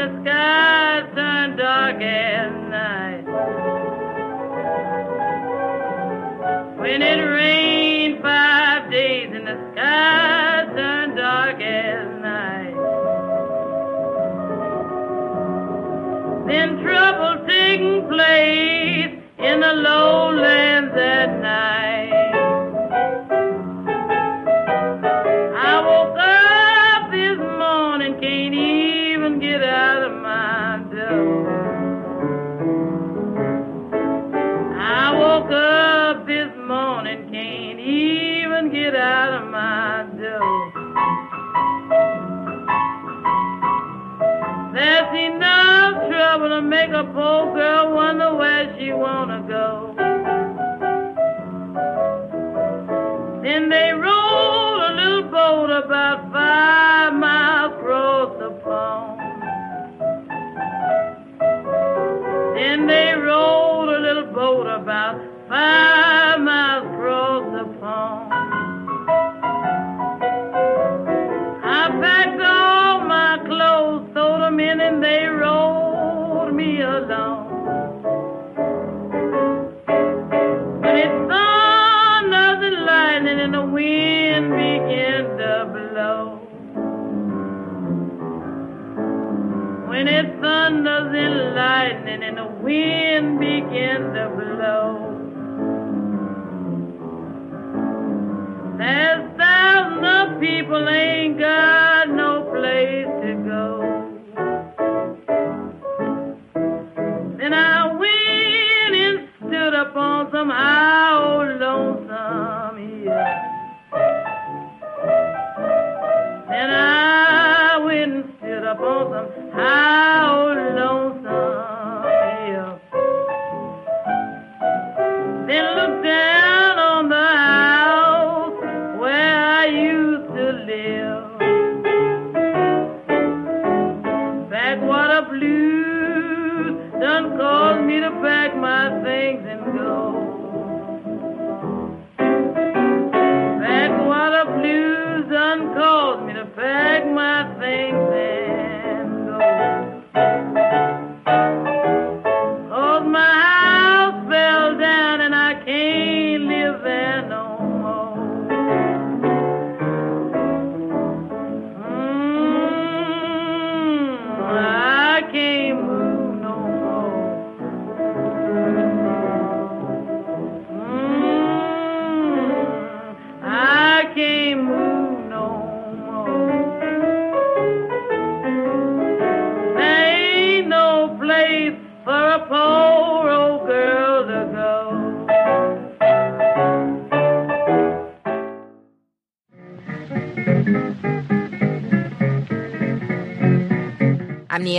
the skies turn dark as night. When it rained five days and the skies turn dark as night. Then trouble taking place in the lowlands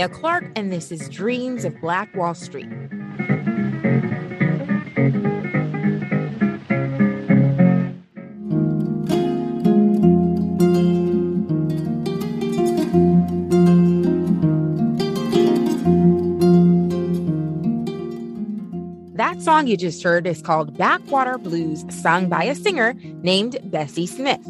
Clark, and this is Dreams of Black Wall Street. Song you just heard is called Backwater Blues, sung by a singer named Bessie Smith.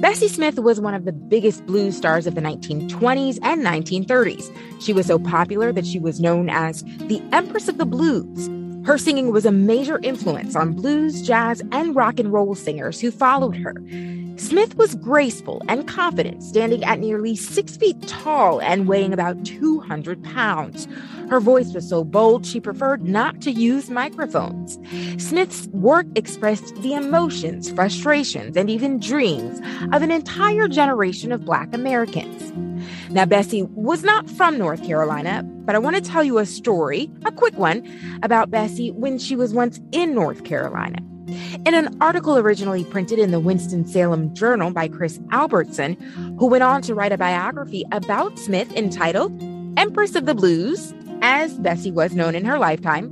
Bessie Smith was one of the biggest blues stars of the 1920s and 1930s. She was so popular that she was known as the Empress of the Blues. Her singing was a major influence on blues, jazz, and rock and roll singers who followed her. Smith was graceful and confident, standing at nearly six feet tall and weighing about 200 pounds. Her voice was so bold, she preferred not to use microphones. Smith's work expressed the emotions, frustrations, and even dreams of an entire generation of Black Americans. Now, Bessie was not from North Carolina, but I want to tell you a story, a quick one, about Bessie when she was once in North Carolina. In an article originally printed in the Winston-Salem Journal by Chris Albertson, who went on to write a biography about Smith entitled Empress of the Blues, as Bessie was known in her lifetime,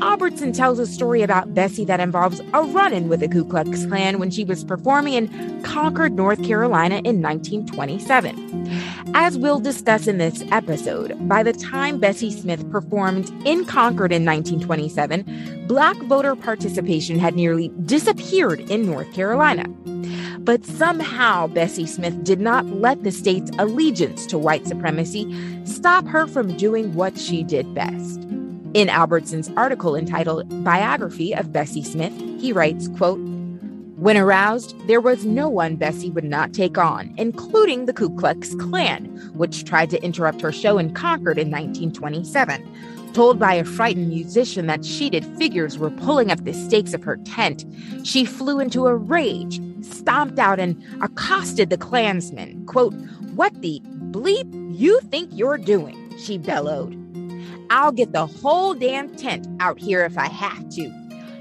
Albertson tells a story about Bessie that involves a run in with the Ku Klux Klan when she was performing in Concord, North Carolina in 1927. As we'll discuss in this episode, by the time Bessie Smith performed in Concord in 1927, Black voter participation had nearly disappeared in North Carolina. But somehow, Bessie Smith did not let the state's allegiance to white supremacy stop her from doing what she did best. In Albertson's article entitled Biography of Bessie Smith, he writes, quote, when aroused, there was no one Bessie would not take on, including the Ku Klux Klan, which tried to interrupt her show in Concord in 1927. Told by a frightened musician that sheeted figures were pulling up the stakes of her tent, she flew into a rage, stomped out, and accosted the Klansmen. Quote, What the bleep you think you're doing? She bellowed. I'll get the whole damn tent out here if I have to.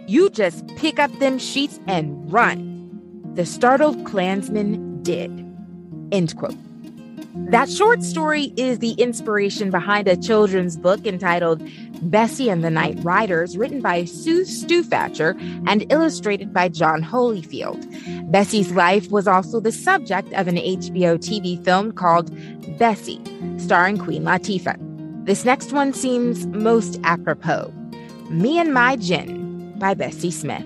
You just pick up them sheets and run. The startled Klansmen did. End quote. That short story is the inspiration behind a children's book entitled Bessie and the Night Riders, written by Sue Stauffacher and illustrated by John Holyfield. Bessie's life was also the subject of an HBO TV film called Bessie, starring Queen Latifah. This next one seems most apropos Me and My Gin by Bessie Smith.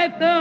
I'll the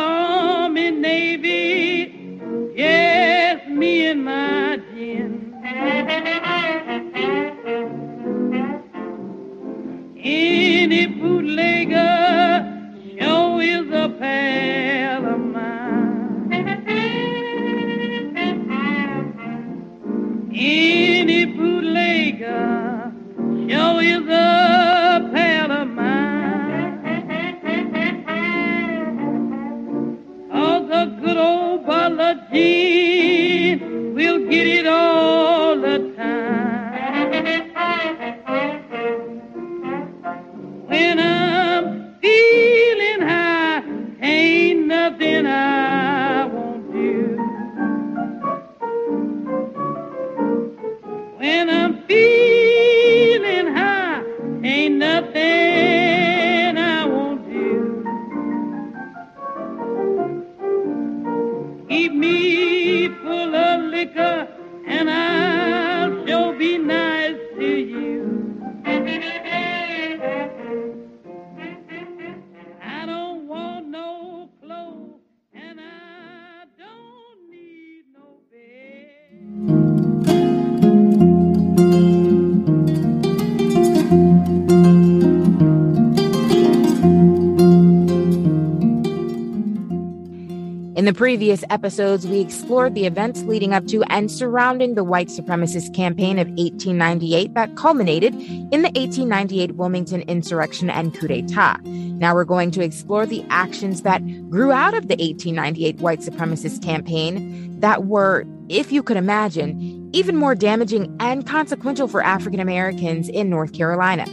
previous episodes, we explored the events leading up to and surrounding the white supremacist campaign of 1898 that culminated in the 1898 Wilmington insurrection and coup d'etat. Now we're going to explore the actions that grew out of the 1898 white supremacist campaign that were, if you could imagine, even more damaging and consequential for African Americans in North Carolina.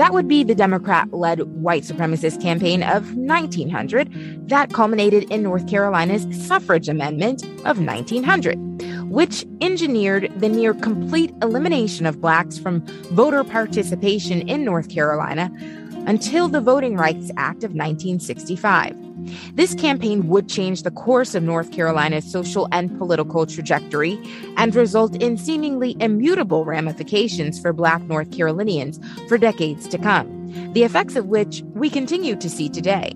That would be the Democrat led white supremacist campaign of 1900 that culminated in North Carolina's suffrage amendment of 1900, which engineered the near complete elimination of blacks from voter participation in North Carolina, until the Voting Rights Act of 1965. This campaign would change the course of North Carolina's social and political trajectory and result in seemingly immutable ramifications for Black North Carolinians for decades to come, the effects of which we continue to see today.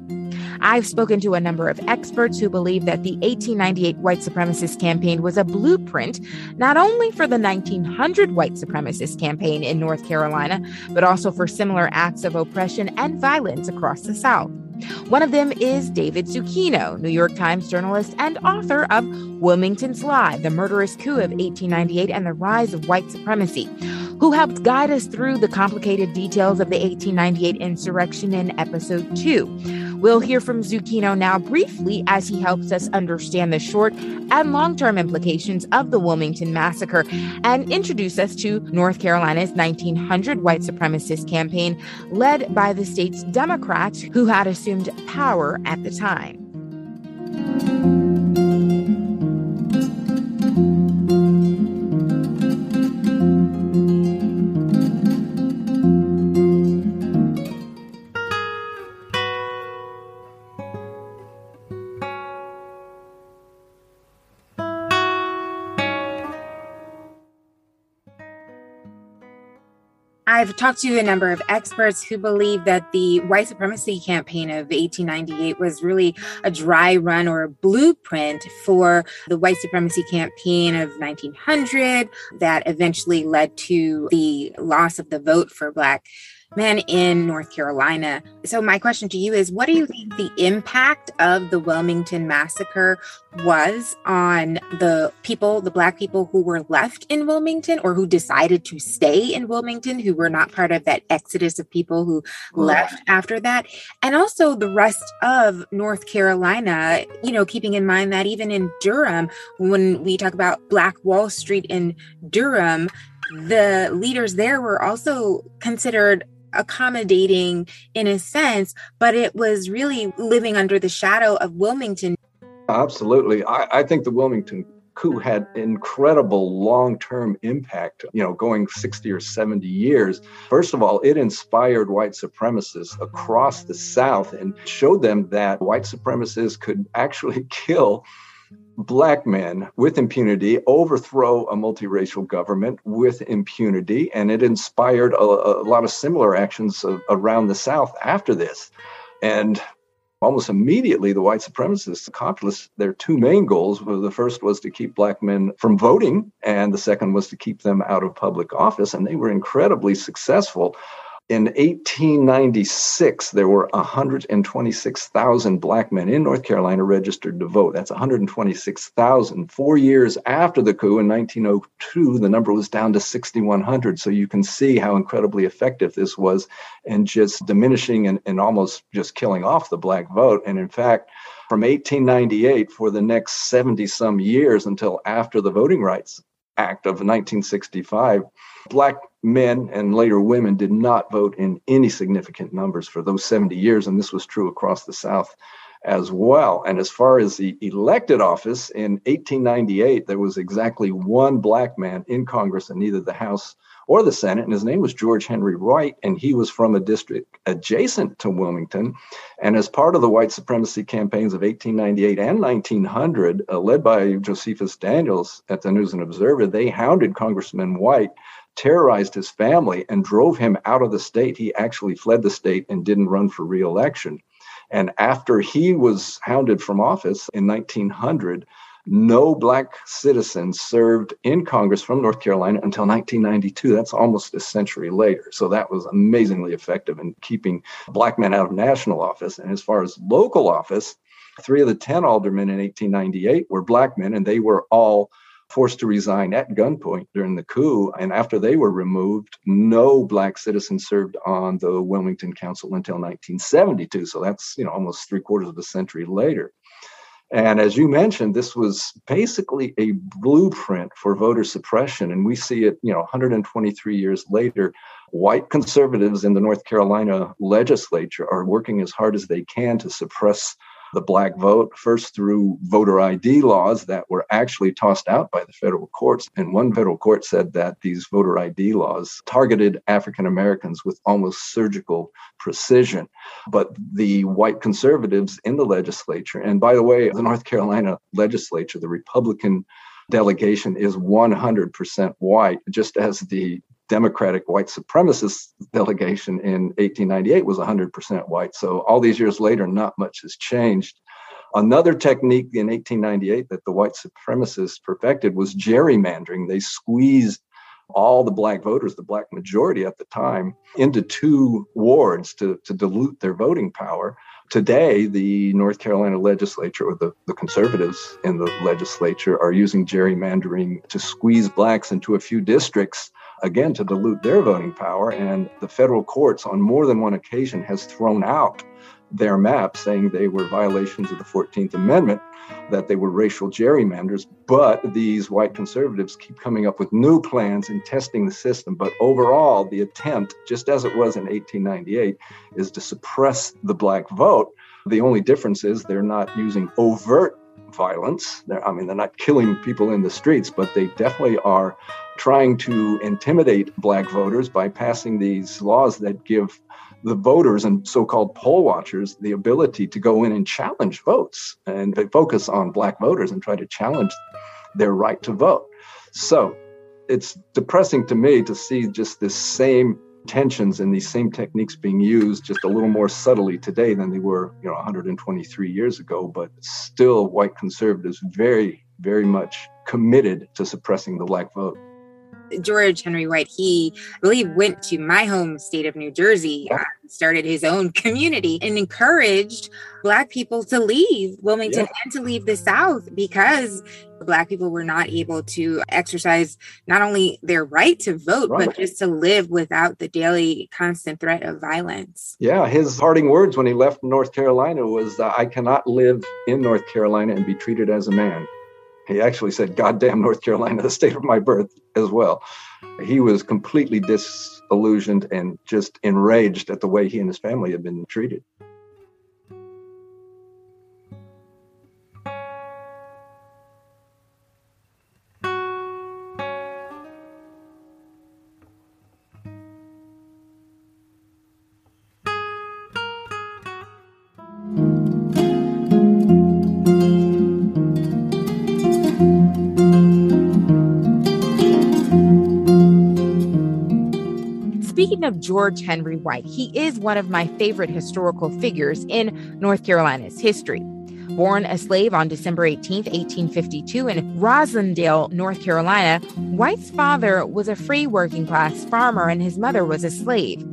I've spoken to a number of experts who believe that the 1898 white supremacist campaign was a blueprint not only for the 1900 white supremacist campaign in North Carolina, but also for similar acts of oppression and violence across the South. One of them is David Zucchino, New York Times journalist and author of Wilmington's Lie, The Murderous Coup of 1898 and the Rise of White Supremacy, who helped guide us through the complicated details of the 1898 insurrection in episode 2. We'll hear from Zucchino now briefly as he helps us understand the short and long term implications of the Wilmington Massacre and introduce us to North Carolina's 1900 white supremacist campaign led by the state's Democrats who had assumed power at the time. I've talked to a number of experts who believe that the white supremacy campaign of 1898 was really a dry run or a blueprint for the white supremacy campaign of 1900 that eventually led to the loss of the vote for Black men in North Carolina. So, my question to you is what do you think the impact of the Wilmington massacre was on the people, the Black people who were left in Wilmington or who decided to stay in Wilmington, who were not part of that exodus of people who left after that? And also the rest of North Carolina, you know, keeping in mind that even in Durham, when we talk about Black Wall Street in Durham, the leaders there were also considered accommodating in a sense, but it was really living under the shadow of Wilmington. Absolutely. I, I think the Wilmington coup had incredible long-term impact you know going 60 or 70 years first of all it inspired white supremacists across the south and showed them that white supremacists could actually kill black men with impunity overthrow a multiracial government with impunity. And it inspired a, a lot of similar actions of, around the South after this. And almost immediately, the white supremacists the accomplished their two main goals. were The first was to keep black men from voting, and the second was to keep them out of public office. And they were incredibly successful. In 1896, there were 126,000 black men in North Carolina registered to vote. That's 126,000. Four years after the coup in 1902, the number was down to 6,100. So you can see how incredibly effective this was in just diminishing and, and almost just killing off the black vote. And in fact, from 1898 for the next 70 some years until after the Voting Rights Act of 1965, black men and later women did not vote in any significant numbers for those 70 years, and this was true across the South as well. And as far as the elected office, in 1898, there was exactly one black man in Congress in either the House or the Senate, and his name was George Henry White, and he was from a district adjacent to Wilmington. And as part of the white supremacy campaigns of 1898 and 1900, uh, led by Josephus Daniels at the News and Observer, they hounded Congressman White terrorized his family and drove him out of the state. He actually fled the state and didn't run for reelection. And after he was hounded from office in 1900, no black citizens served in Congress from North Carolina until 1992. That's almost a century later. So that was amazingly effective in keeping black men out of national office. And as far as local office, three of the 10 aldermen in 1898 were black men, and they were all forced to resign at gunpoint during the coup. And after they were removed, no black citizen served on the Wilmington Council until 1972. So that's you know almost three quarters of a century later. And as you mentioned, this was basically a blueprint for voter suppression. And we see it, you know, 123 years later. White conservatives in the North Carolina legislature are working as hard as they can to suppress the black vote, first through voter ID laws that were actually tossed out by the federal courts. And one federal court said that these voter ID laws targeted African Americans with almost surgical precision. But the white conservatives in the legislature, and by the way, the North Carolina legislature, the Republican delegation is 100% white, just as the Democratic white supremacist delegation in 1898 was 100% white. So all these years later, not much has changed. Another technique in 1898 that the white supremacists perfected was gerrymandering. They squeezed all the black voters, the black majority at the time, into two wards to, to dilute their voting power. Today, the North Carolina legislature or the, the conservatives in the legislature are using gerrymandering to squeeze blacks into a few districts again to dilute their voting power and the federal courts on more than one occasion has thrown out their map saying they were violations of the 14th amendment that they were racial gerrymanders but these white conservatives keep coming up with new plans and testing the system but overall the attempt just as it was in 1898 is to suppress the black vote the only difference is they're not using overt violence. They're, I mean, they're not killing people in the streets, but they definitely are trying to intimidate black voters by passing these laws that give the voters and so-called poll watchers the ability to go in and challenge votes and they focus on black voters and try to challenge their right to vote. So it's depressing to me to see just this same tensions and these same techniques being used just a little more subtly today than they were, you know, 123 years ago, but still white conservatives very, very much committed to suppressing the black vote. George Henry White, he really went to my home state of New Jersey, uh, started his own community, and encouraged Black people to leave Wilmington yeah. and to leave the South because Black people were not able to exercise not only their right to vote, right. but just to live without the daily constant threat of violence. Yeah, his parting words when he left North Carolina was, uh, I cannot live in North Carolina and be treated as a man. He actually said, Goddamn North Carolina, the state of my birth, as well. He was completely disillusioned and just enraged at the way he and his family had been treated. George Henry White, he is one of my favorite historical figures in North Carolina's history. Born a slave on December 18, 1852, in Rosindale, North Carolina, White's father was a free working class farmer and his mother was a slave.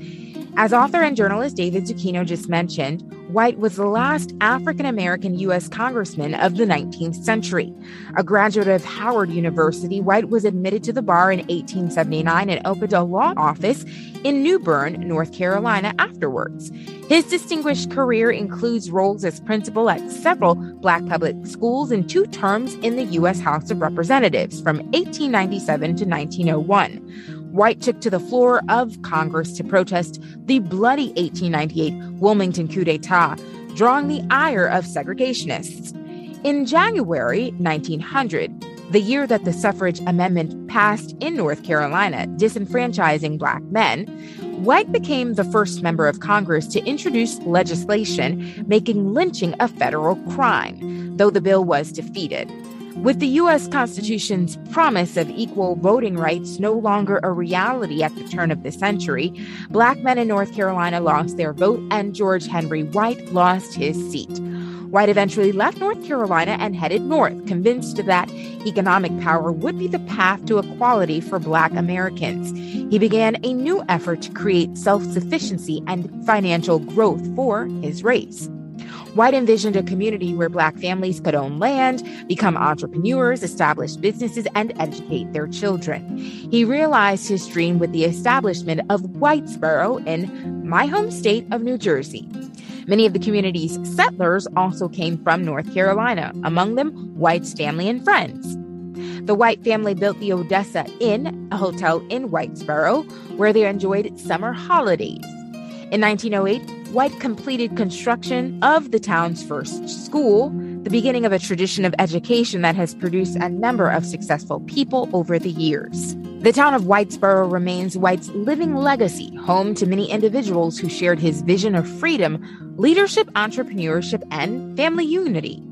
As author and journalist David Zucchino just mentioned, White was the last African American U.S. congressman of the 19th century. A graduate of Howard University, White was admitted to the bar in 1879 and opened a law office in New Bern, North Carolina afterwards. His distinguished career includes roles as principal at several black public schools and two terms in the U.S. House of Representatives from 1897 to 1901. White took to the floor of Congress to protest the bloody 1898 Wilmington coup d'etat, drawing the ire of segregationists. In January 1900, the year that the suffrage amendment passed in North Carolina, disenfranchising Black men, White became the first member of Congress to introduce legislation making lynching a federal crime, though the bill was defeated. With the U.S. Constitution's promise of equal voting rights no longer a reality at the turn of the century, black men in North Carolina lost their vote and George Henry White lost his seat. White eventually left North Carolina and headed north, convinced that economic power would be the path to equality for Black Americans. He began a new effort to create self sufficiency and financial growth for his race. White envisioned a community where Black families could own land, become entrepreneurs, establish businesses, and educate their children. He realized his dream with the establishment of Whitesboro in my home state of New Jersey. Many of the community's settlers also came from North Carolina, among them White's family and friends. The White family built the Odessa Inn, a hotel in Whitesboro, where they enjoyed summer holidays. In 1908, White completed construction of the town's first school, the beginning of a tradition of education that has produced a number of successful people over the years. The town of Whitesboro remains White's living legacy, home to many individuals who shared his vision of freedom, leadership, entrepreneurship, and family unity.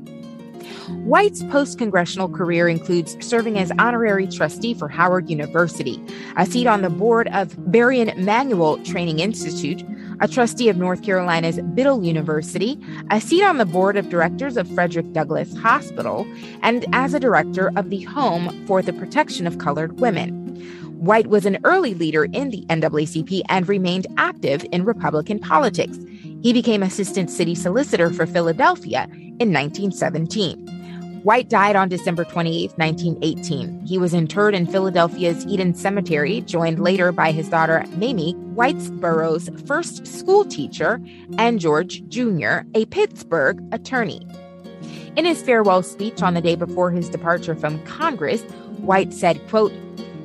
White's post congressional career includes serving as honorary trustee for Howard University, a seat on the board of Berean Manual Training Institute, a trustee of North Carolina's Biddle University, a seat on the board of directors of Frederick Douglass Hospital, and as a director of the Home for the Protection of Colored Women. White was an early leader in the NAACP and remained active in Republican politics. He became assistant city solicitor for Philadelphia in 1917. White died on December 28, 1918. He was interred in Philadelphia's Eden Cemetery, joined later by his daughter Mamie, Whitesboro's first school teacher, and George Jr., a Pittsburgh attorney. In his farewell speech on the day before his departure from Congress, White said, quote,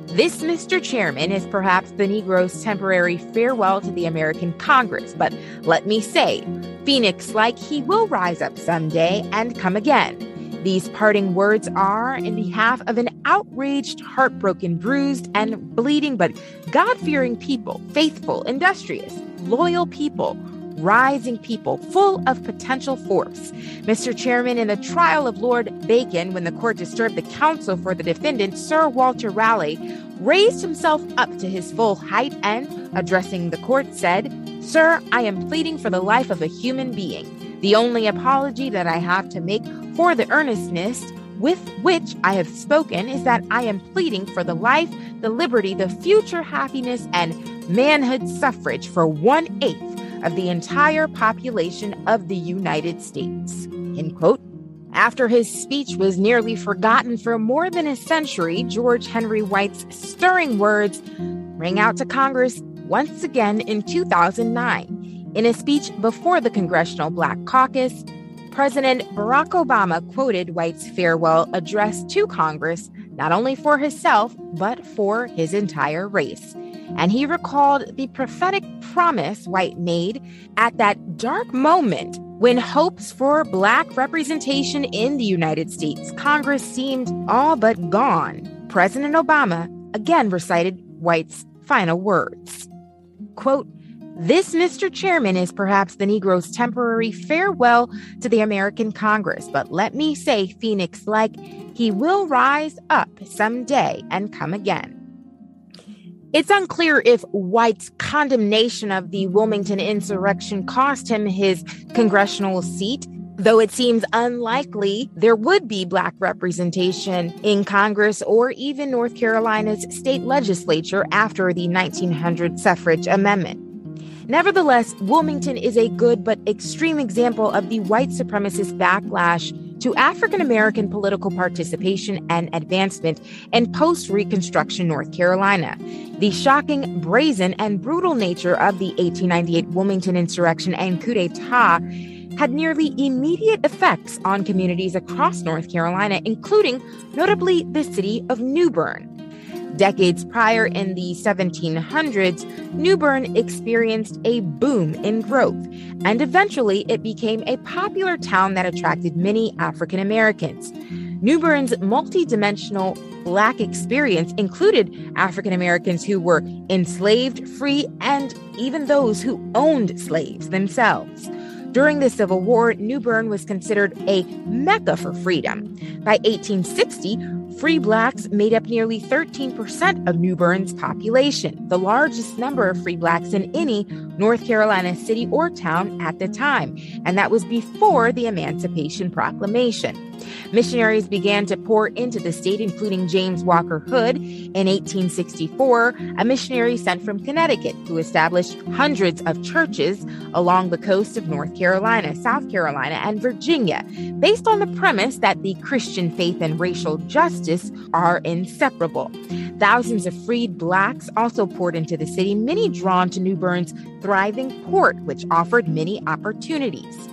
this, Mr. Chairman, is perhaps the Negro's temporary farewell to the American Congress, but let me say, Phoenix like he will rise up someday and come again. These parting words are in behalf of an outraged, heartbroken, bruised, and bleeding, but God fearing people, faithful, industrious, loyal people, rising people, full of potential force. Mr. Chairman, in the trial of Lord Bacon, when the court disturbed the counsel for the defendant, Sir Walter Raleigh raised himself up to his full height and, addressing the court, said, Sir, I am pleading for the life of a human being. The only apology that I have to make for the earnestness with which I have spoken is that I am pleading for the life, the liberty, the future happiness, and manhood suffrage for one eighth of the entire population of the United States. End quote. After his speech was nearly forgotten for more than a century, George Henry White's stirring words rang out to Congress once again in 2009. In a speech before the Congressional Black Caucus, President Barack Obama quoted White's farewell address to Congress, not only for himself, but for his entire race. And he recalled the prophetic promise White made at that dark moment when hopes for Black representation in the United States Congress seemed all but gone. President Obama again recited White's final words. Quote, this, Mr. Chairman, is perhaps the Negro's temporary farewell to the American Congress, but let me say, Phoenix like, he will rise up someday and come again. It's unclear if White's condemnation of the Wilmington insurrection cost him his congressional seat, though it seems unlikely there would be Black representation in Congress or even North Carolina's state legislature after the 1900 suffrage amendment. Nevertheless, Wilmington is a good but extreme example of the white supremacist backlash to African American political participation and advancement in post Reconstruction North Carolina. The shocking, brazen, and brutal nature of the 1898 Wilmington insurrection and coup d'etat had nearly immediate effects on communities across North Carolina, including notably the city of New Bern. Decades prior in the 1700s, New Bern experienced a boom in growth, and eventually it became a popular town that attracted many African Americans. New Bern's multidimensional Black experience included African Americans who were enslaved, free, and even those who owned slaves themselves. During the Civil War, New Bern was considered a mecca for freedom. By 1860, free blacks made up nearly 13% of New Bern's population, the largest number of free blacks in any North Carolina city or town at the time, and that was before the Emancipation Proclamation. Missionaries began to pour into the state, including James Walker Hood in 1864, a missionary sent from Connecticut who established hundreds of churches along the coast of North Carolina, South Carolina, and Virginia, based on the premise that the Christian faith and racial justice are inseparable. Thousands of freed blacks also poured into the city, many drawn to New Bern's thriving port, which offered many opportunities.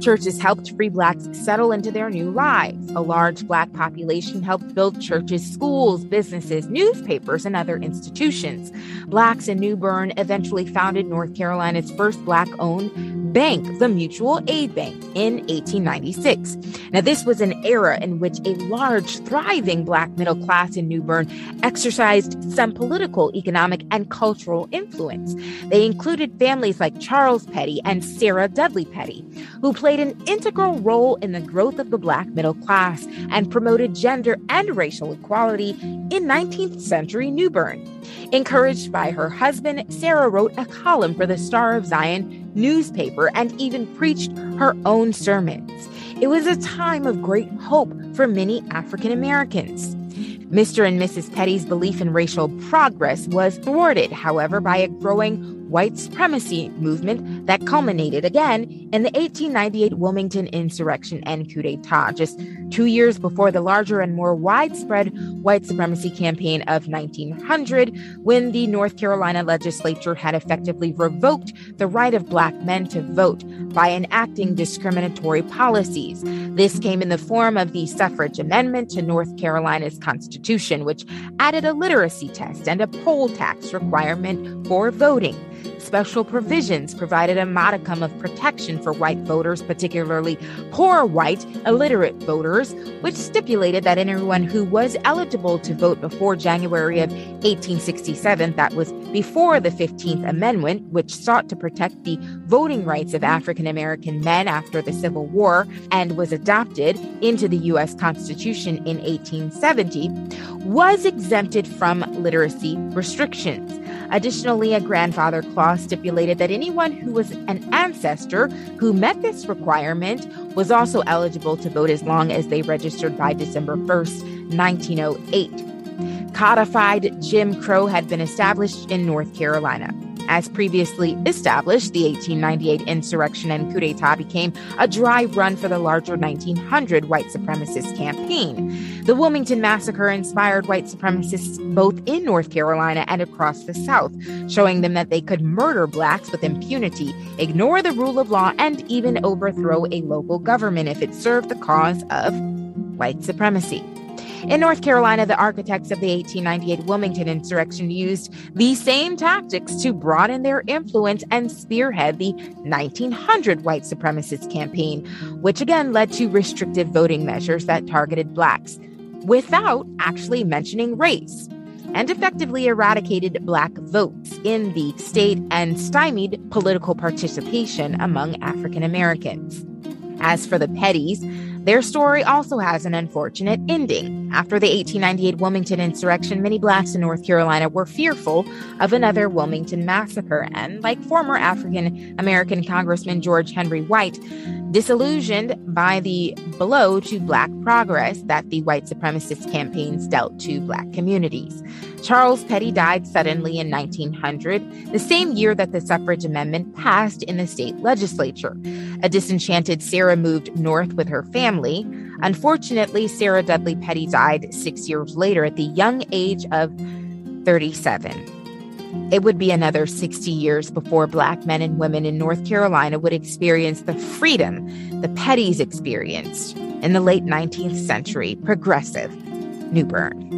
Churches helped free blacks settle into their new lives. A large black population helped build churches, schools, businesses, newspapers, and other institutions. Blacks in New Bern eventually founded North Carolina's first black owned bank, the Mutual Aid Bank, in 1896. Now, this was an era in which a large, thriving Black middle class in New Bern exercised some political, economic, and cultural influence. They included families like Charles Pettey and Sarah Dudley Pettey, who played an integral role in the growth of the Black middle class and promoted gender and racial equality in 19th century New Bern. Encouraged by her husband, Sarah wrote a column for the Star of Zion newspaper and even preached her own sermons. It was a time of great hope for many African Americans. Mr. and Mrs. Pettey's belief in racial progress was thwarted, however, by a growing white supremacy movement that culminated again in the 1898 Wilmington insurrection and coup d'etat, just two years before the larger and more widespread white supremacy campaign of 1900, when the North Carolina legislature had effectively revoked the right of black men to vote by enacting discriminatory policies. This came in the form of the suffrage amendment to North Carolina's constitution, which added a literacy test and a poll tax requirement for voting. Special provisions provided a modicum of protection for white voters, particularly poor white illiterate voters, which stipulated that anyone who was eligible to vote before January of 1867, that was before the 15th Amendment, which sought to protect the voting rights of African American men after the Civil War and was adopted into the U.S. Constitution in 1870, was exempted from literacy restrictions. Additionally, a grandfather clause stipulated that anyone who was an ancestor who met this requirement was also eligible to vote as long as they registered by December 1st, 1908. Codified Jim Crow had been established in North Carolina. As previously established, the 1898 insurrection and coup d'etat became a dry run for the larger 1900 white supremacist campaign. The Wilmington Massacre inspired white supremacists both in North Carolina and across the South, showing them that they could murder blacks with impunity, ignore the rule of law, and even overthrow a local government if it served the cause of white supremacy. In North Carolina, the architects of the 1898 Wilmington insurrection used these same tactics to broaden their influence and spearhead the 1900 white supremacist campaign, which again led to restrictive voting measures that targeted blacks without actually mentioning race and effectively eradicated black votes in the state and stymied political participation among African Americans. As for the Petteys, their story also has an unfortunate ending. After the 1898 Wilmington insurrection, many blacks in North Carolina were fearful of another Wilmington massacre, and like former African American Congressman George Henry White, disillusioned by the blow to black progress that the white supremacist campaigns dealt to black communities. Charles Pettey died suddenly in 1900, the same year that the suffrage amendment passed in the state legislature. A disenchanted Sarah moved north with her family. Unfortunately, Sarah Dudley Pettey died six years later at the young age of 37. It would be another 60 years before Black men and women in North Carolina would experience the freedom the Petteys experienced in the late 19th century progressive New Bern.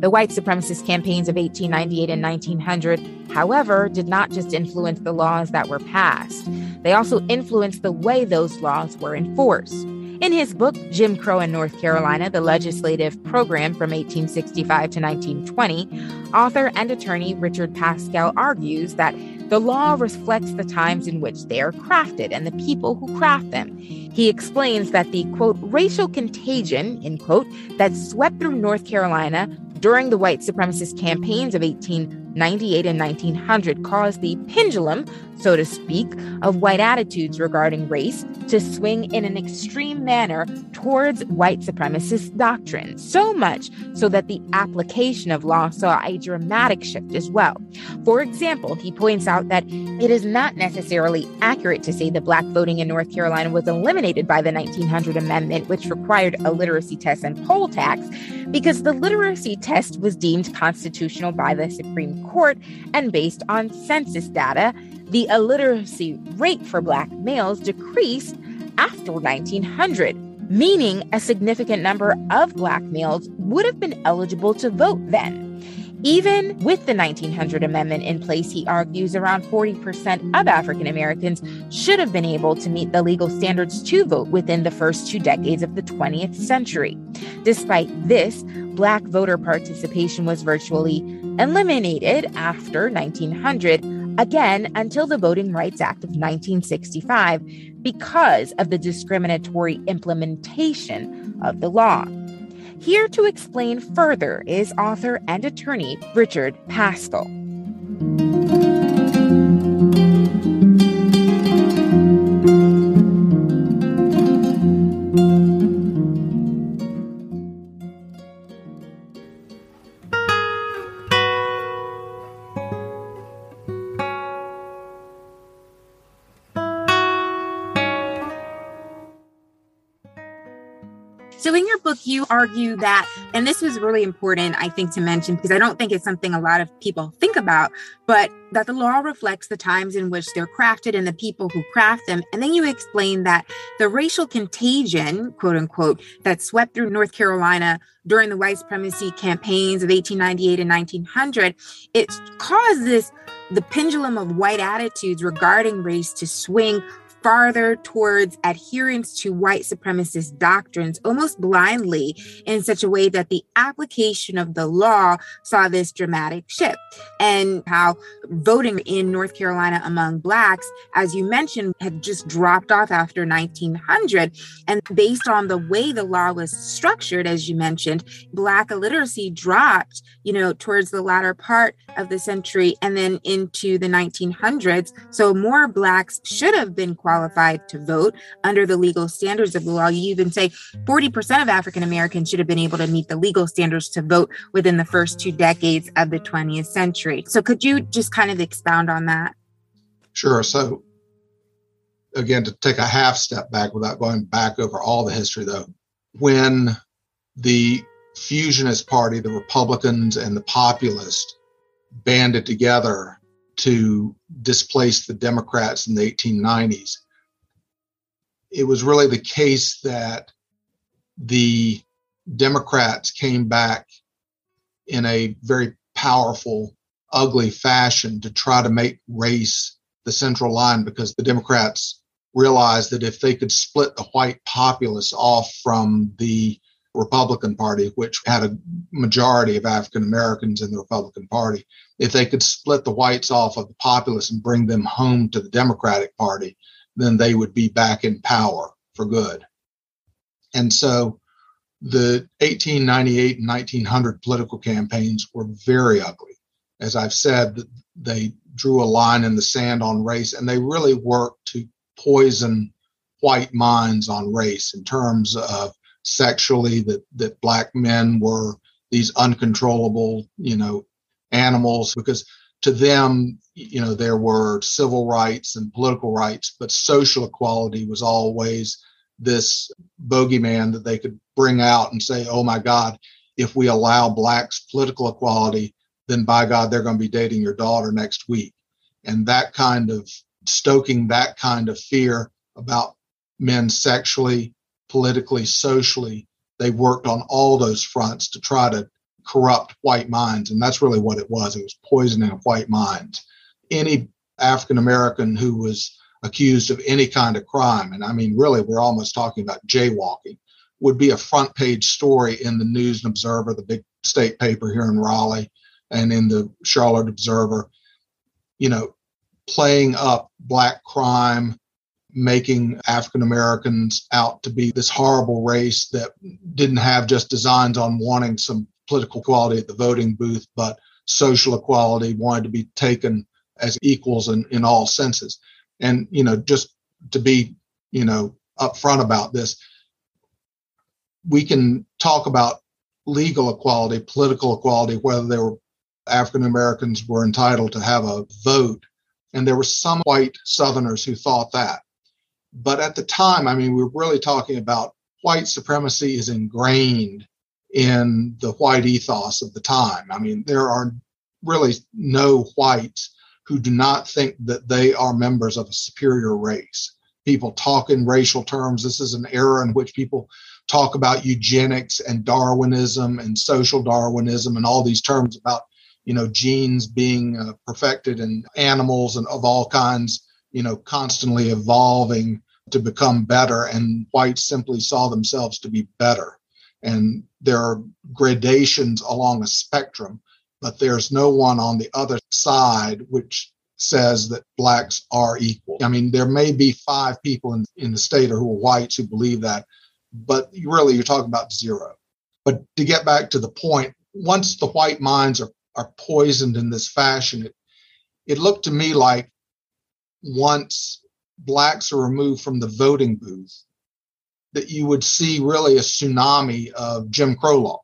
The white supremacist campaigns of 1898 and 1900, however, did not just influence the laws that were passed, they also influenced the way those laws were enforced. In his book, Jim Crow in North Carolina, the legislative program from 1865 to 1920, author and attorney Richard Paschal argues that the law reflects the times in which they are crafted and the people who craft them. He explains that the quote racial contagion, end quote, that swept through North Carolina during the white supremacist campaigns of 1898 and 1900 caused the pendulum, so to speak, of white attitudes regarding race to swing in an extreme manner towards white supremacist doctrine, so much so that the application of law saw a dramatic shift as well. For example, he points out that it is not necessarily accurate to say that black voting in North Carolina was eliminated by the 1900 amendment, which required a literacy test and poll tax, because the literacy test was deemed constitutional by the Supreme Court and based on census data, the illiteracy rate for Black males decreased after 1900, meaning a significant number of black males would have been eligible to vote then. Even with the 1900 amendment in place, he argues around 40% of African Americans should have been able to meet the legal standards to vote within the first two decades of the 20th century. Despite this, Black voter participation was virtually eliminated after 1900, again until the Voting Rights Act of 1965, because of the discriminatory implementation of the law. Here to explain further is author and attorney Richard Paschal. Argue that, and this was really important, I think, to mention, because I don't think it's something a lot of people think about, but that the law reflects the times in which they're crafted and the people who craft them. And then you explain that the racial contagion, quote unquote, that swept through North Carolina during the white supremacy campaigns of 1898 and 1900, it caused this the pendulum of white attitudes regarding race to swing farther towards adherence to white supremacist doctrines almost blindly in such a way that the application of the law saw this dramatic shift. And how voting in North Carolina among Blacks, as you mentioned, had just dropped off after 1900. And based on the way the law was structured, as you mentioned, Black illiteracy dropped, you know, towards the latter part of the century and then into the 1900s. So more Blacks should have been qualified qualified to vote under the legal standards of the law. You even say 40% of African Americans should have been able to meet the legal standards to vote within the first two decades of the 20th century. So, could you just kind of expound on that? Sure. So, again, to take a half step back without going back over all the history, though, when the Fusionist Party, the Republicans, and the Populists banded together to displace the Democrats in the 1890s, it was really the case that the Democrats came back in a very powerful, ugly fashion to try to make race the central line because the Democrats realized that if they could split the white populace off from the Republican Party, which had a majority of African Americans in the Republican Party, if they could split the whites off of the populace and bring them home to the Democratic Party, then they would be back in power for good. And so the 1898 and 1900 political campaigns were very ugly. As I've said, they drew a line in the sand on race and they really worked to poison white minds on race in terms of sexually that that black men were these uncontrollable you know animals because to them you know there were civil rights and political rights but social equality was always this bogeyman that they could bring out and say oh my god if we allow blacks political equality then by god they're going to be dating your daughter next week and that kind of stoking that kind of fear about men sexually politically, socially. They worked on all those fronts to try to corrupt white minds. And that's really what it was. It was poisoning white minds. Any African American who was accused of any kind of crime, and I mean, really, we're almost talking about jaywalking, would be a front page story in the News and Observer, the big state paper here in Raleigh, and in the Charlotte Observer, you know, playing up black crime, making African Americans out to be this horrible race that didn't have just designs on wanting some political equality at the voting booth, but social equality, wanted to be taken as equals in, in all senses. And, you know, just to be, you know, upfront about this, we can talk about legal equality, political equality, whether they were African Americans were entitled to have a vote. And there were some white Southerners who thought that. But at the time, I mean, we we're really talking about white supremacy is ingrained in the white ethos of the time. I mean, there are really no whites who do not think that they are members of a superior race. people talk in racial terms. This is an era in which people talk about eugenics and Darwinism and social Darwinism and all these terms about you know genes being uh, perfected in animals and of all kinds you know constantly evolving to become better and whites simply saw themselves to be better and there are gradations along a spectrum but there's no one on the other side which says that blacks are equal i mean there may be five people in, in the state or who are whites who believe that but really you're talking about zero but to get back to the point once the white minds are are poisoned in this fashion. It, it looked to me like once blacks are removed from the voting booth, that you would see really a tsunami of Jim Crow laws.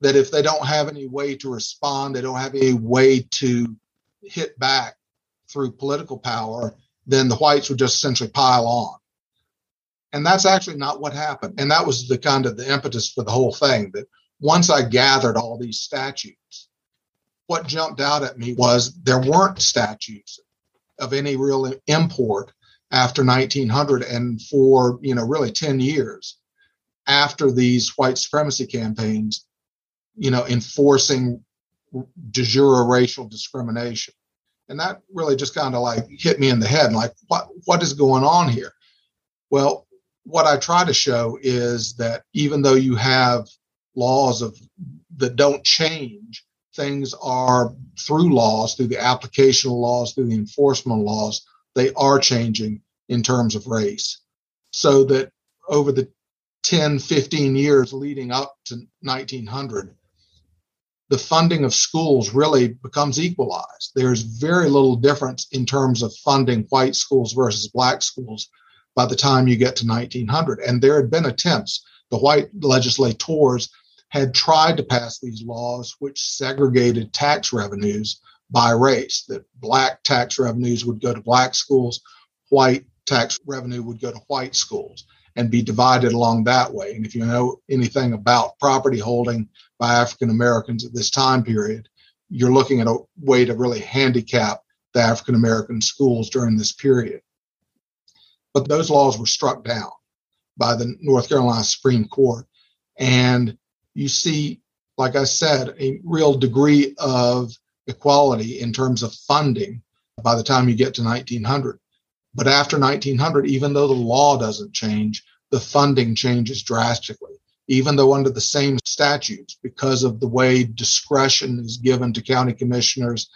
That if they don't have any way to respond, they don't have any way to hit back through political power, then the whites would just essentially pile on. And that's actually not what happened. And that was the kind of the impetus for the whole thing that once I gathered all these statutes, what jumped out at me was there weren't statutes of any real import after 1900 and for you know really 10 years after these white supremacy campaigns you know enforcing de jure racial discrimination and that really just kind of like hit me in the head and like what what is going on here well what i try to show is that even though you have laws of that don't change things are through laws, through the application of laws, through the enforcement laws, they are changing in terms of race. So that over the 10, 15 years leading up to 1900, the funding of schools really becomes equalized. There's very little difference in terms of funding white schools versus black schools by the time you get to 1900. And there had been attempts. The white legislators had tried to pass these laws which segregated tax revenues by race, that black tax revenues would go to black schools, white tax revenue would go to white schools and be divided along that way. And if you know anything about property holding by African Americans at this time period, you're looking at a way to really handicap the African American schools during this period. But those laws were struck down by the North Carolina Supreme Court. And you see, like I said, a real degree of equality in terms of funding by the time you get to 1900. But after 1900, even though the law doesn't change, the funding changes drastically. Even though under the same statutes, because of the way discretion is given to county commissioners,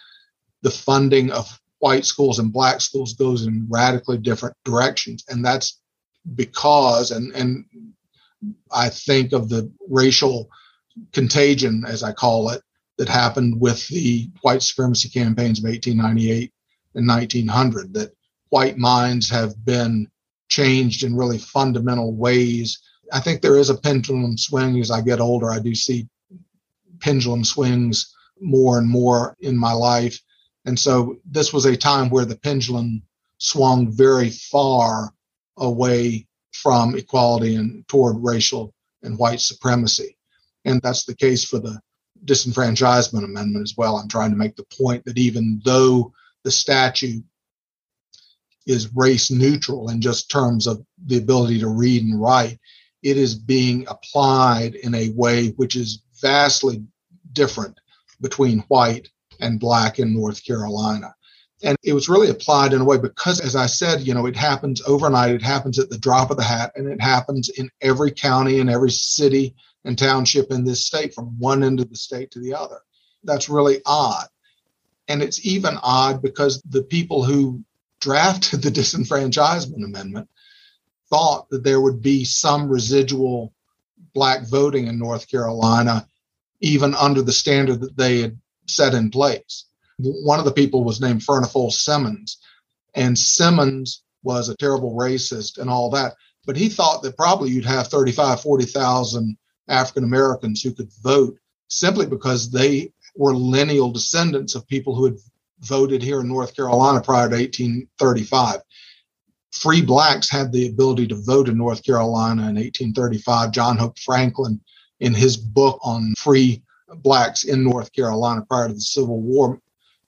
the funding of white schools and black schools goes in radically different directions. And that's because, and, and I think of the racial contagion, as I call it, that happened with the white supremacy campaigns of 1898 and 1900, that white minds have been changed in really fundamental ways. I think there is a pendulum swing as I get older. I do see pendulum swings more and more in my life. And so this was a time where the pendulum swung very far away from equality and toward racial and white supremacy. And that's the case for the disenfranchisement amendment as well. I'm trying to make the point that even though the statute is race neutral in just terms of the ability to read and write, it is being applied in a way which is vastly different between white and black in North Carolina. And it was really applied in a way because, as I said, you know, it happens overnight, it happens at the drop of the hat, and it happens in every county and every city and township in this state from one end of the state to the other. That's really odd. And it's even odd because the people who drafted the disenfranchisement amendment thought that there would be some residual black voting in North Carolina, even under the standard that they had set in place one of the people was named Furnifold Simmons, and Simmons was a terrible racist and all that. But he thought that probably you'd have 35, 40,000 African Americans who could vote simply because they were lineal descendants of people who had voted here in North Carolina prior to 1835. Free blacks had the ability to vote in North Carolina in 1835. John Hope Franklin, in his book on free blacks in North Carolina prior to the Civil War,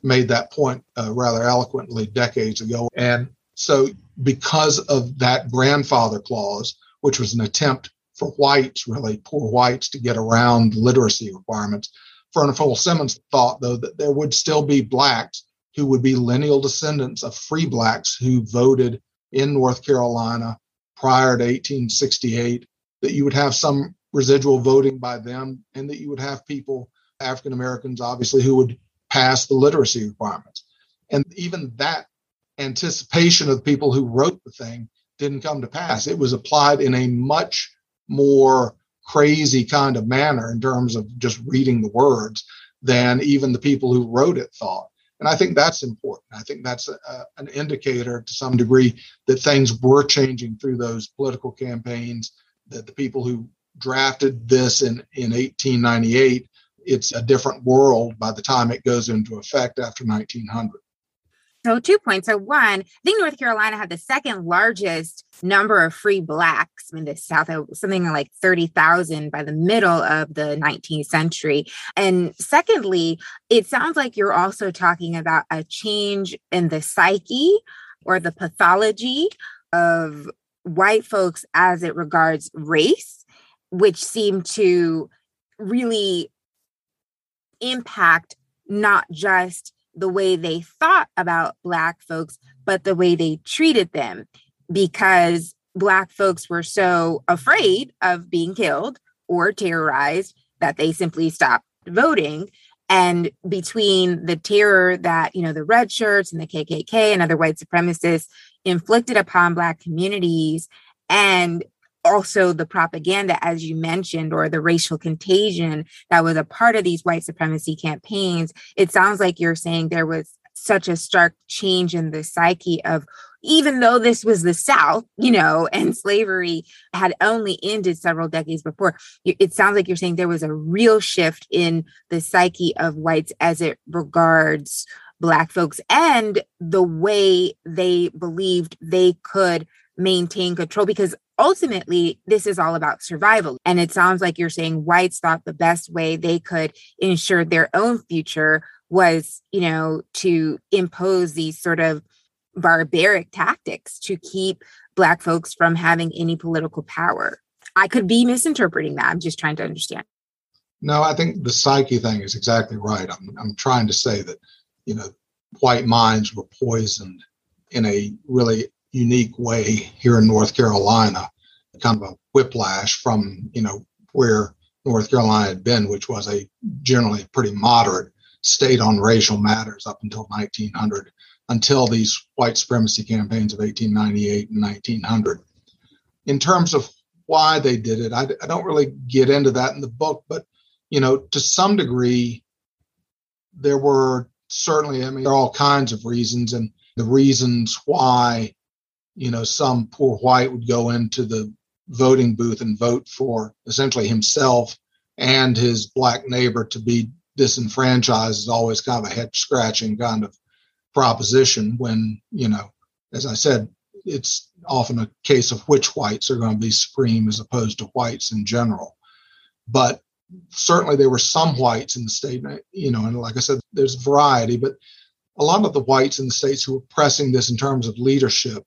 made that point uh, rather eloquently decades ago. And so because of that grandfather clause, which was an attempt for whites, really poor whites, to get around literacy requirements. Furnifold Simmons thought, though, that there would still be blacks who would be lineal descendants of free blacks who voted in North Carolina prior to 1868, that you would have some residual voting by them, and that you would have people, African Americans, obviously, who would pass the literacy requirements. And even that anticipation of the people who wrote the thing didn't come to pass. It was applied in a much more crazy kind of manner in terms of just reading the words than even the people who wrote it thought. And I think that's important. I think that's a, an indicator to some degree that things were changing through those political campaigns, that the people who drafted this in, in 1898, it's a different world by the time it goes into effect after 1900. So, two points. So, one, I think North Carolina had the second largest number of free blacks in the South, uh, something like 30,000 by the middle of the 19th century. And secondly, it sounds like you're also talking about a change in the psyche or the pathology of white folks as it regards race, which seem to really impact not just the way they thought about Black folks, but the way they treated them because Black folks were so afraid of being killed or terrorized that they simply stopped voting. And between the terror that, you know, the red shirts and the KKK and other white supremacists inflicted upon Black communities and also the propaganda, as you mentioned, or the racial contagion that was a part of these white supremacy campaigns, it sounds like you're saying there was such a stark change in the psyche of even though this was the South, you know, and slavery had only ended several decades before, it sounds like you're saying there was a real shift in the psyche of whites as it regards Black folks and the way they believed they could maintain control because ultimately this is all about survival. And it sounds like you're saying whites thought the best way they could ensure their own future was you know to impose these sort of barbaric tactics to keep black folks from having any political power. I could be misinterpreting that. I'm just trying to understand. No i think the psyche thing is exactly right. I'm, I'm trying to say that you know white minds were poisoned in a really unique way here in North Carolina, kind of a whiplash from, you know, where North Carolina had been, which was a generally pretty moderate state on racial matters up until 1900, until these white supremacy campaigns of 1898 and 1900. In terms of why they did it, I, I don't really get into that in the book, but, you know, to some degree, there were certainly, I mean, there are all kinds of reasons, and the reasons why you know, some poor white would go into the voting booth and vote for essentially himself and his black neighbor to be disenfranchised is always kind of a head scratching kind of proposition when, you know, as I said, it's often a case of which whites are going to be supreme as opposed to whites in general. But certainly there were some whites in the state, you know, and like I said, there's variety, but a lot of the whites in the states who were pressing this in terms of leadership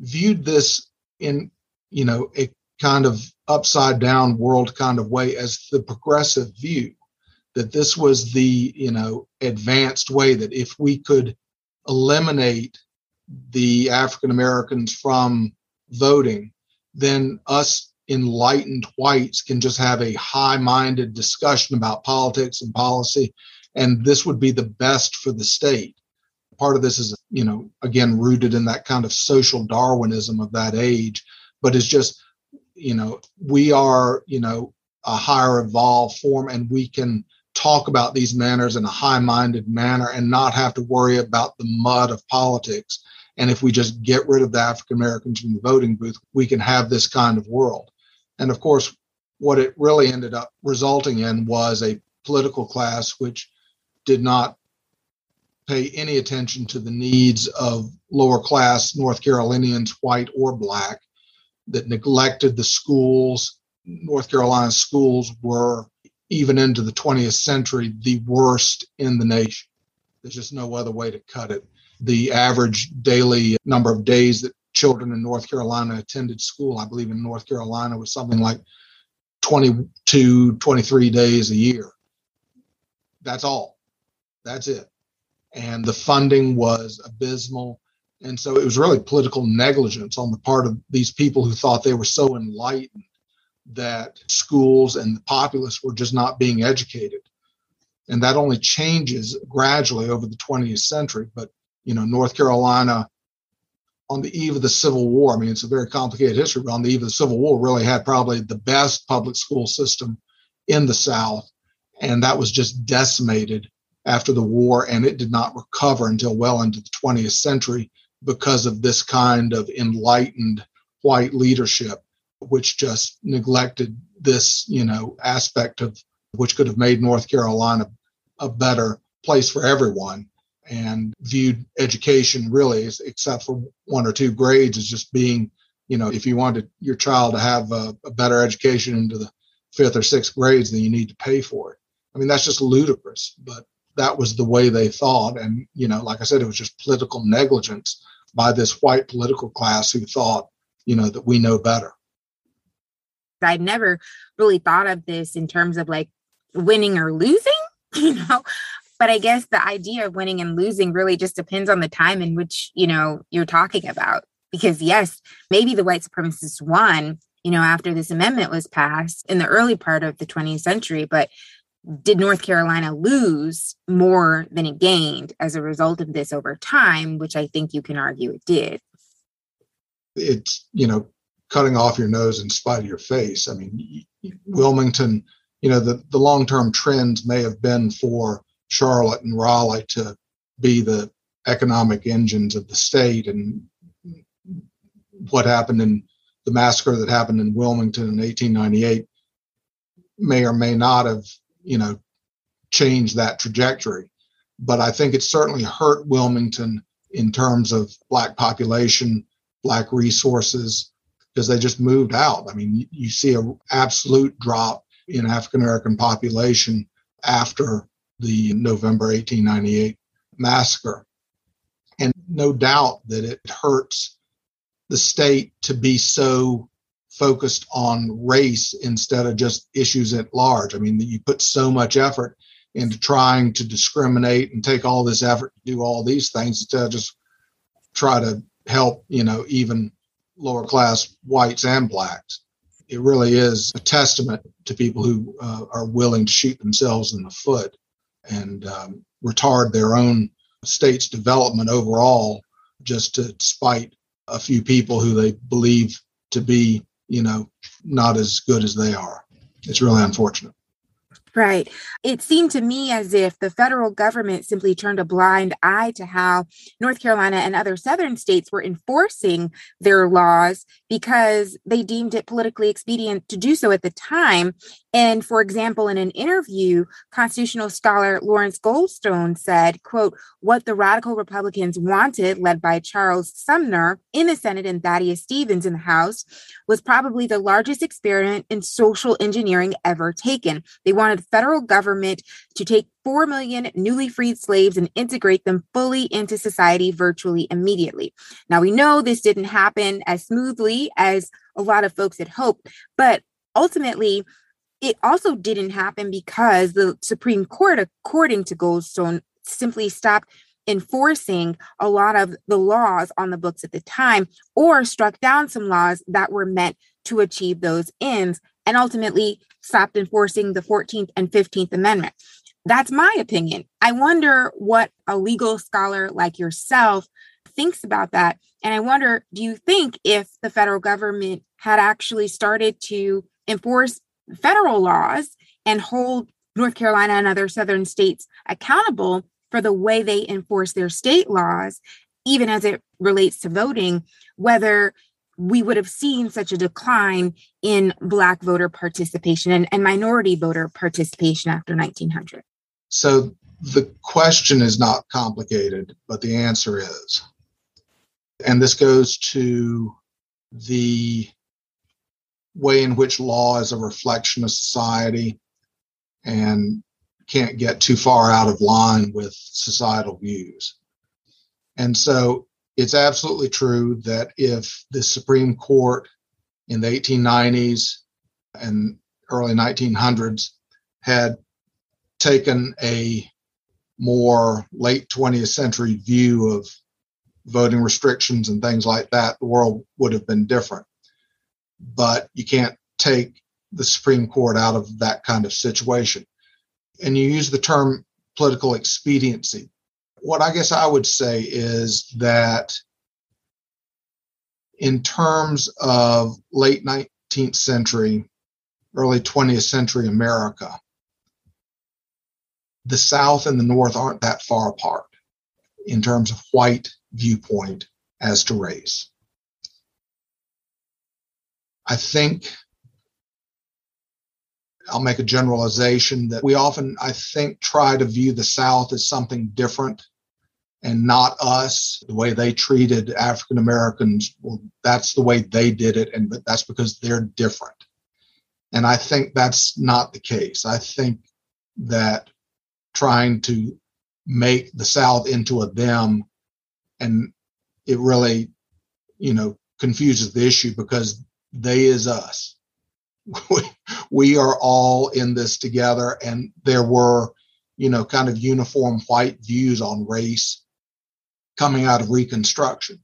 viewed this in you know a kind of upside down world kind of way as the progressive view that this was the you know advanced way that if we could eliminate the african americans from voting then us enlightened whites can just have a high minded discussion about politics and policy and this would be the best for the state part of this is you know again rooted in that kind of social darwinism of that age but it's just you know we are you know a higher evolved form and we can talk about these manners in a high-minded manner and not have to worry about the mud of politics. And if we just get rid of the african americans from the voting booth we can have this kind of world. And of course what it really ended up resulting in was a political class which did not pay any attention to the needs of lower class North Carolinians, white or black, that neglected the schools. North Carolina schools were, even into the 20th century, the worst in the nation. There's just no other way to cut it. The average daily number of days that children in North Carolina attended school. I believe in North Carolina was something like 22, 23 days a year. That's all. That's it. And the funding was abysmal. And so it was really political negligence on the part of these people who thought they were so enlightened that schools and the populace were just not being educated. And that only changes gradually over the 20th century. But, you know, North Carolina on the eve of the Civil War, I mean, it's a very complicated history, but on the eve of the Civil War, really had probably the best public school system in the South. And that was just decimated after the war, and it did not recover until well into the 20th century because of this kind of enlightened white leadership, which just neglected this, you know, aspect of which could have made North Carolina a better place for everyone and viewed education really except for one or two grades as just being you know if you wanted your child to have a, a, better education into the fifth or sixth grades then you need to pay for it. I mean that's just ludicrous but that was the way they thought. And you know like i said it was just political negligence by this white political class who thought you know that we know better. I'd never really thought of this in terms of like winning or losing you know but i guess the idea of winning and losing really just depends on the time in which you know you're talking about. Because yes maybe the white supremacists won you know after this amendment was passed in the early part of the 20th century but did north carolina lose more than it gained as a result of this over time which i think you can argue it did? It's you know cutting off your nose in spite of your face. I mean wilmington you know the, the long-term trends may have been for charlotte and raleigh to be the economic engines of the state and what happened in the massacre that happened in wilmington in 1898 may or may not have you know change that trajectory but i think it certainly hurt wilmington in terms of black population black resources because they just moved out i mean you see an absolute drop in African American population after the November 1898 massacre. And no doubt that it hurts the state to be so focused on race instead of just issues at large. I mean, you put so much effort into trying to discriminate and take all this effort to do all these things instead of just try to help, you know, even lower class whites and blacks it really is a testament to people who uh, are willing to shoot themselves in the foot and um, retard their own state's development overall just to spite a few people who they believe to be, you know, not as good as they are. It's really unfortunate. Right. It seemed to me as if the federal government simply turned a blind eye to how North Carolina and other southern states were enforcing their laws because they deemed it politically expedient to do so at the time. And for example, in an interview, constitutional scholar Lawrence Goldstone said, quote, what the radical Republicans wanted, led by Charles Sumner in the Senate and Thaddeus Stevens in the House, was probably the largest experiment in social engineering ever taken. They wanted federal government to take 4 million newly freed slaves and integrate them fully into society virtually immediately. Now, we know this didn't happen as smoothly as a lot of folks had hoped, but ultimately, it also didn't happen because the Supreme Court, according to Goldstone, simply stopped enforcing a lot of the laws on the books at the time or struck down some laws that were meant to achieve those ends and ultimately stopped enforcing the 14th and 15th Amendment. That's my opinion. I wonder what a legal scholar like yourself thinks about that. And I wonder do you think if the federal government had actually started to enforce federal laws and hold North Carolina and other southern states accountable for the way they enforce their state laws, even as it relates to voting, whether we would have seen such a decline in Black voter participation and, and minority voter participation after 1900? So the question is not complicated, but the answer is. And this goes to the way in which law is a reflection of society and can't get too far out of line with societal views. And so it's absolutely true that if the Supreme Court in the 1890s and early 1900s had taken a more late 20th century view of voting restrictions and things like that, the world would have been different. But you can't take the Supreme Court out of that kind of situation. And you use the term political expediency. What I guess I would say is that in terms of late 19th century, early 20th century America, the South and the North aren't that far apart in terms of white viewpoint as to race. I think I'll make a generalization that we often, I think, try to view the South as something different and not us. The way they treated African Americans, well, that's the way they did it, and that's because they're different. And I think that's not the case. I think that trying to make the South into a them, and it really, you know, confuses the issue because they is us. we are all in this together, and there were, you know, kind of uniform white views on race coming out of Reconstruction.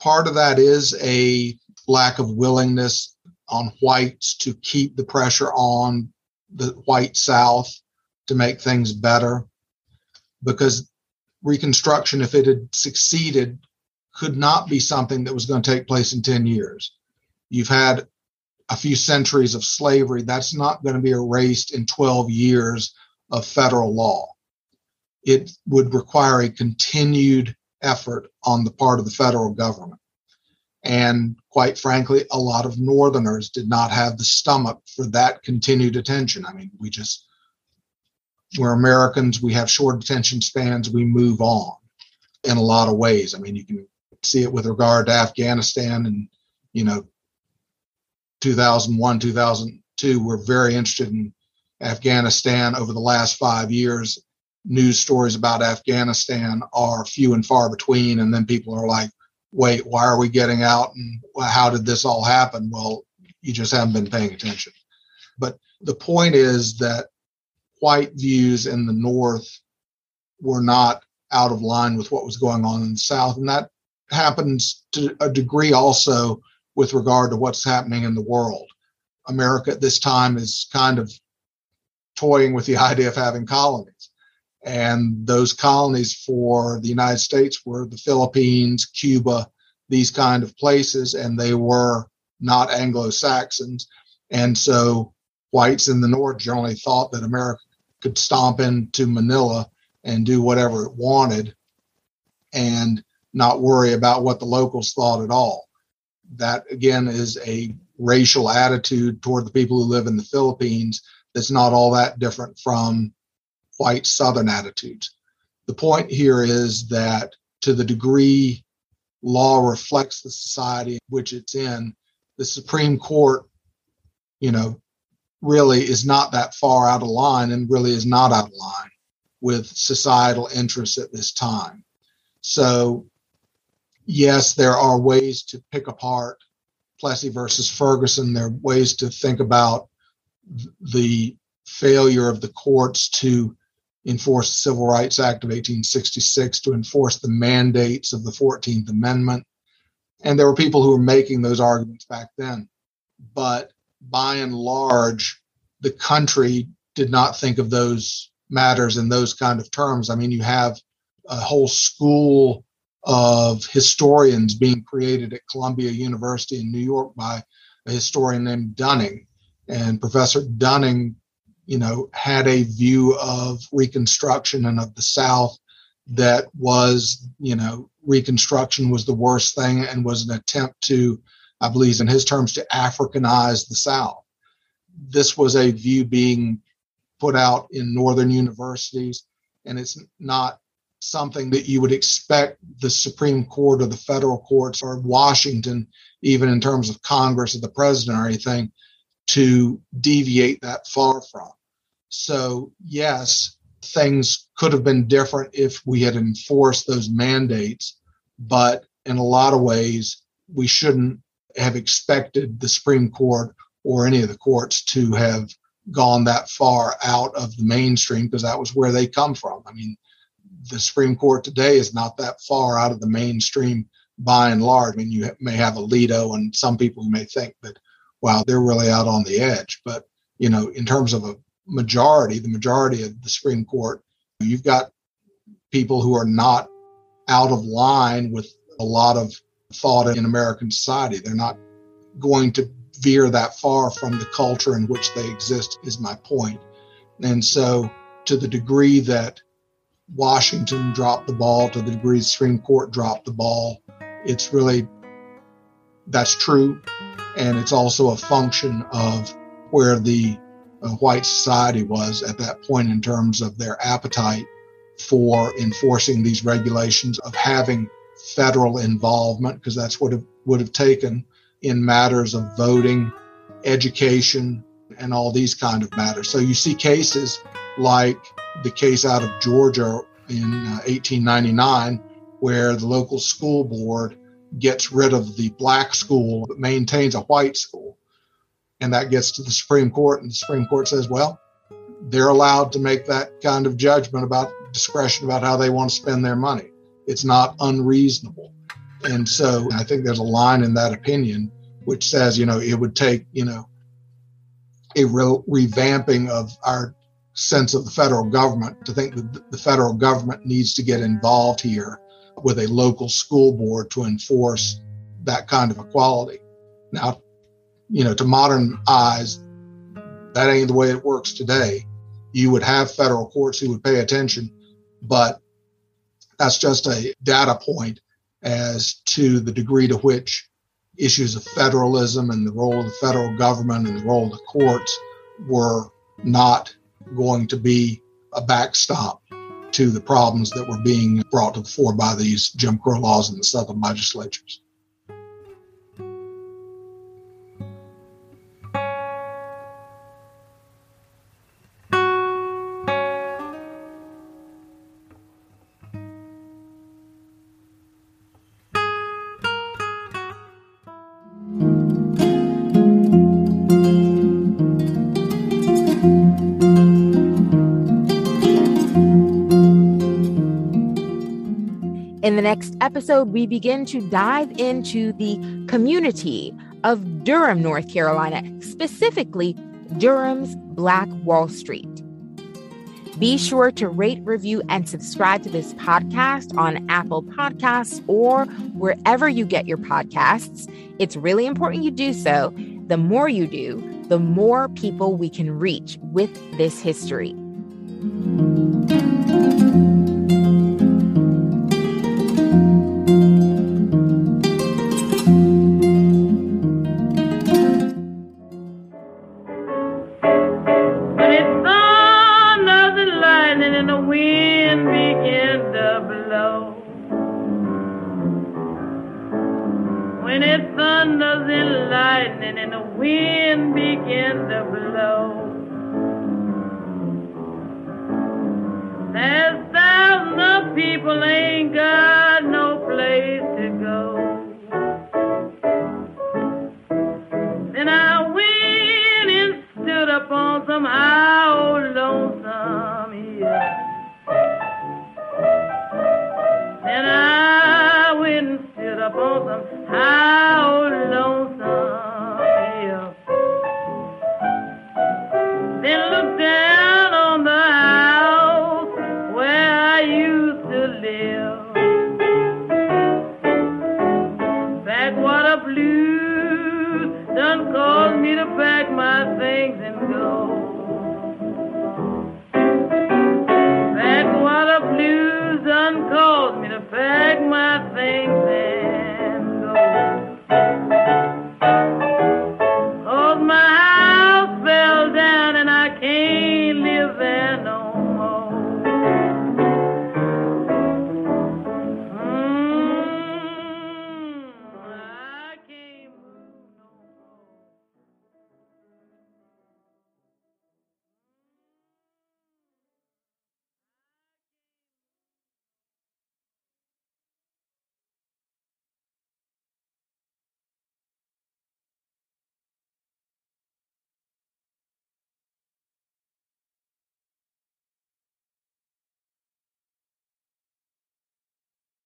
Part of that is a lack of willingness on whites to keep the pressure on the white South to make things better because Reconstruction, if it had succeeded, could not be something that was going to take place in 10 years. You've had a few centuries of slavery. That's not going to be erased in 12 years of federal law. It would require a continued effort on the part of the federal government. And quite frankly, a lot of Northerners did not have the stomach for that continued attention. I mean, we just, we're Americans, we have short attention spans, we move on in a lot of ways. I mean, you can see it with regard to Afghanistan and, you know, 2001, 2002, we're very interested in Afghanistan over the last five years. News stories about Afghanistan are few and far between. And then people are like, wait, why are we getting out? And how did this all happen? Well, you just haven't been paying attention. But the point is that white views in the North were not out of line with what was going on in the South. And that happens to a degree also with regard to what's happening in the world. America at this time is kind of toying with the idea of having colonies. And those colonies for the United States were the Philippines, Cuba, these kind of places, and they were not Anglo Saxons. And so whites in the North generally thought that America could stomp into Manila and do whatever it wanted and not worry about what the locals thought at all. That again is a racial attitude toward the people who live in the Philippines that's not all that different from white Southern attitudes. The point here is that to the degree law reflects the society in which it's in, the Supreme Court, you know, really is not that far out of line and really is not out of line with societal interests at this time. So yes, there are ways to pick apart Plessy versus Ferguson. There are ways to think about the failure of the courts to enforce the Civil Rights Act of 1866, to enforce the mandates of the 14th Amendment. And there were people who were making those arguments back then. But by and large, the country did not think of those matters in those kind of terms. I mean, you have a whole school of historians being created at Columbia University in New York by a historian named Dunning. And Professor Dunning, you know, had a view of Reconstruction and of the South that was, you know, Reconstruction was the worst thing and was an attempt to, I believe, in his terms, to Africanize the South. This was a view being put out in Northern universities, and it's not something that you would expect the Supreme Court or the federal courts or Washington, even in terms of Congress or the president or anything, to deviate that far from. So, yes, things could have been different if we had enforced those mandates, but in a lot of ways, we shouldn't have expected the Supreme Court or any of the courts to have gone that far out of the mainstream because that was where they come from. I mean, the Supreme Court today is not that far out of the mainstream by and large. I mean, you may have Alito, and some people may think that, wow, they're really out on the edge. But, you know, in terms of a majority, the majority of the Supreme Court, you've got people who are not out of line with a lot of thought in American society. They're not going to veer that far from the culture in which they exist, is my point. And so, to the degree that Washington dropped the ball, to the degree the Supreme Court dropped the ball, it's really that's true. And it's also a function of where the uh, white society was at that point in terms of their appetite for enforcing these regulations, of having federal involvement, because that's what it would have taken in matters of voting, education, and all these kind of matters. So you see cases like the case out of Georgia in uh, 1899, where the local school board gets rid of the black school but maintains a white school. And that gets to the Supreme Court, and the Supreme Court says, well, they're allowed to make that kind of judgment about discretion about how they want to spend their money. It's not unreasonable. And so I think there's a line in that opinion which says, you know, it would take, you know, a revamping of our sense of the federal government to think that the federal government needs to get involved here with a local school board to enforce that kind of equality. Now, you know, to modern eyes, that ain't the way it works today. You would have federal courts who would pay attention, but that's just a data point as to the degree to which issues of federalism and the role of the federal government and the role of the courts were not going to be a backstop to the problems that were being brought to the fore by these Jim Crow laws in the Southern legislatures. Episode, we begin to dive into the community of Durham, North Carolina, specifically Durham's Black Wall Street. Be sure to rate, review, and subscribe to this podcast on Apple Podcasts or wherever you get your podcasts. It's really important you do so. The more you do, the more people we can reach with this history.